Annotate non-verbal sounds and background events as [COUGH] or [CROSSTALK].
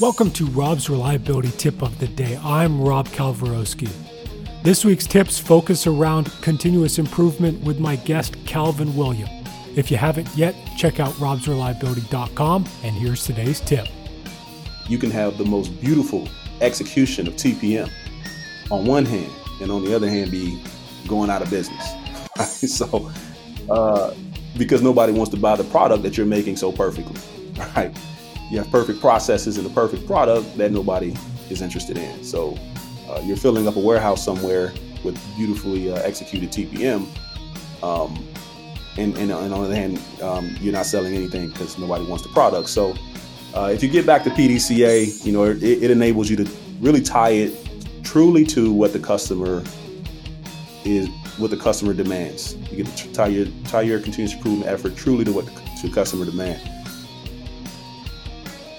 Welcome to Rob's Reliability Tip of the Day. I'm Rob Kalwarowski. This week's tips focus around continuous improvement with my guest, Calvin William. If you haven't yet, check out robsreliability.com, and here's today's tip. You can have the most beautiful execution of TPM on one hand, and on the other hand, be going out of business. [LAUGHS] so, uh, because nobody wants to buy the product that you're making so perfectly, [LAUGHS] right? You have perfect processes and a perfect product that nobody is interested in. So, uh, you're filling up a warehouse somewhere with beautifully uh, executed TPM, um, and, and, and, on the other hand, um, you're not selling anything because nobody wants the product. So, uh, if you get back to PDCA, you know it, it enables you to really tie it truly to what the customer is what the customer demands. You get to tie your tie your continuous improvement effort truly to what the to customer demand.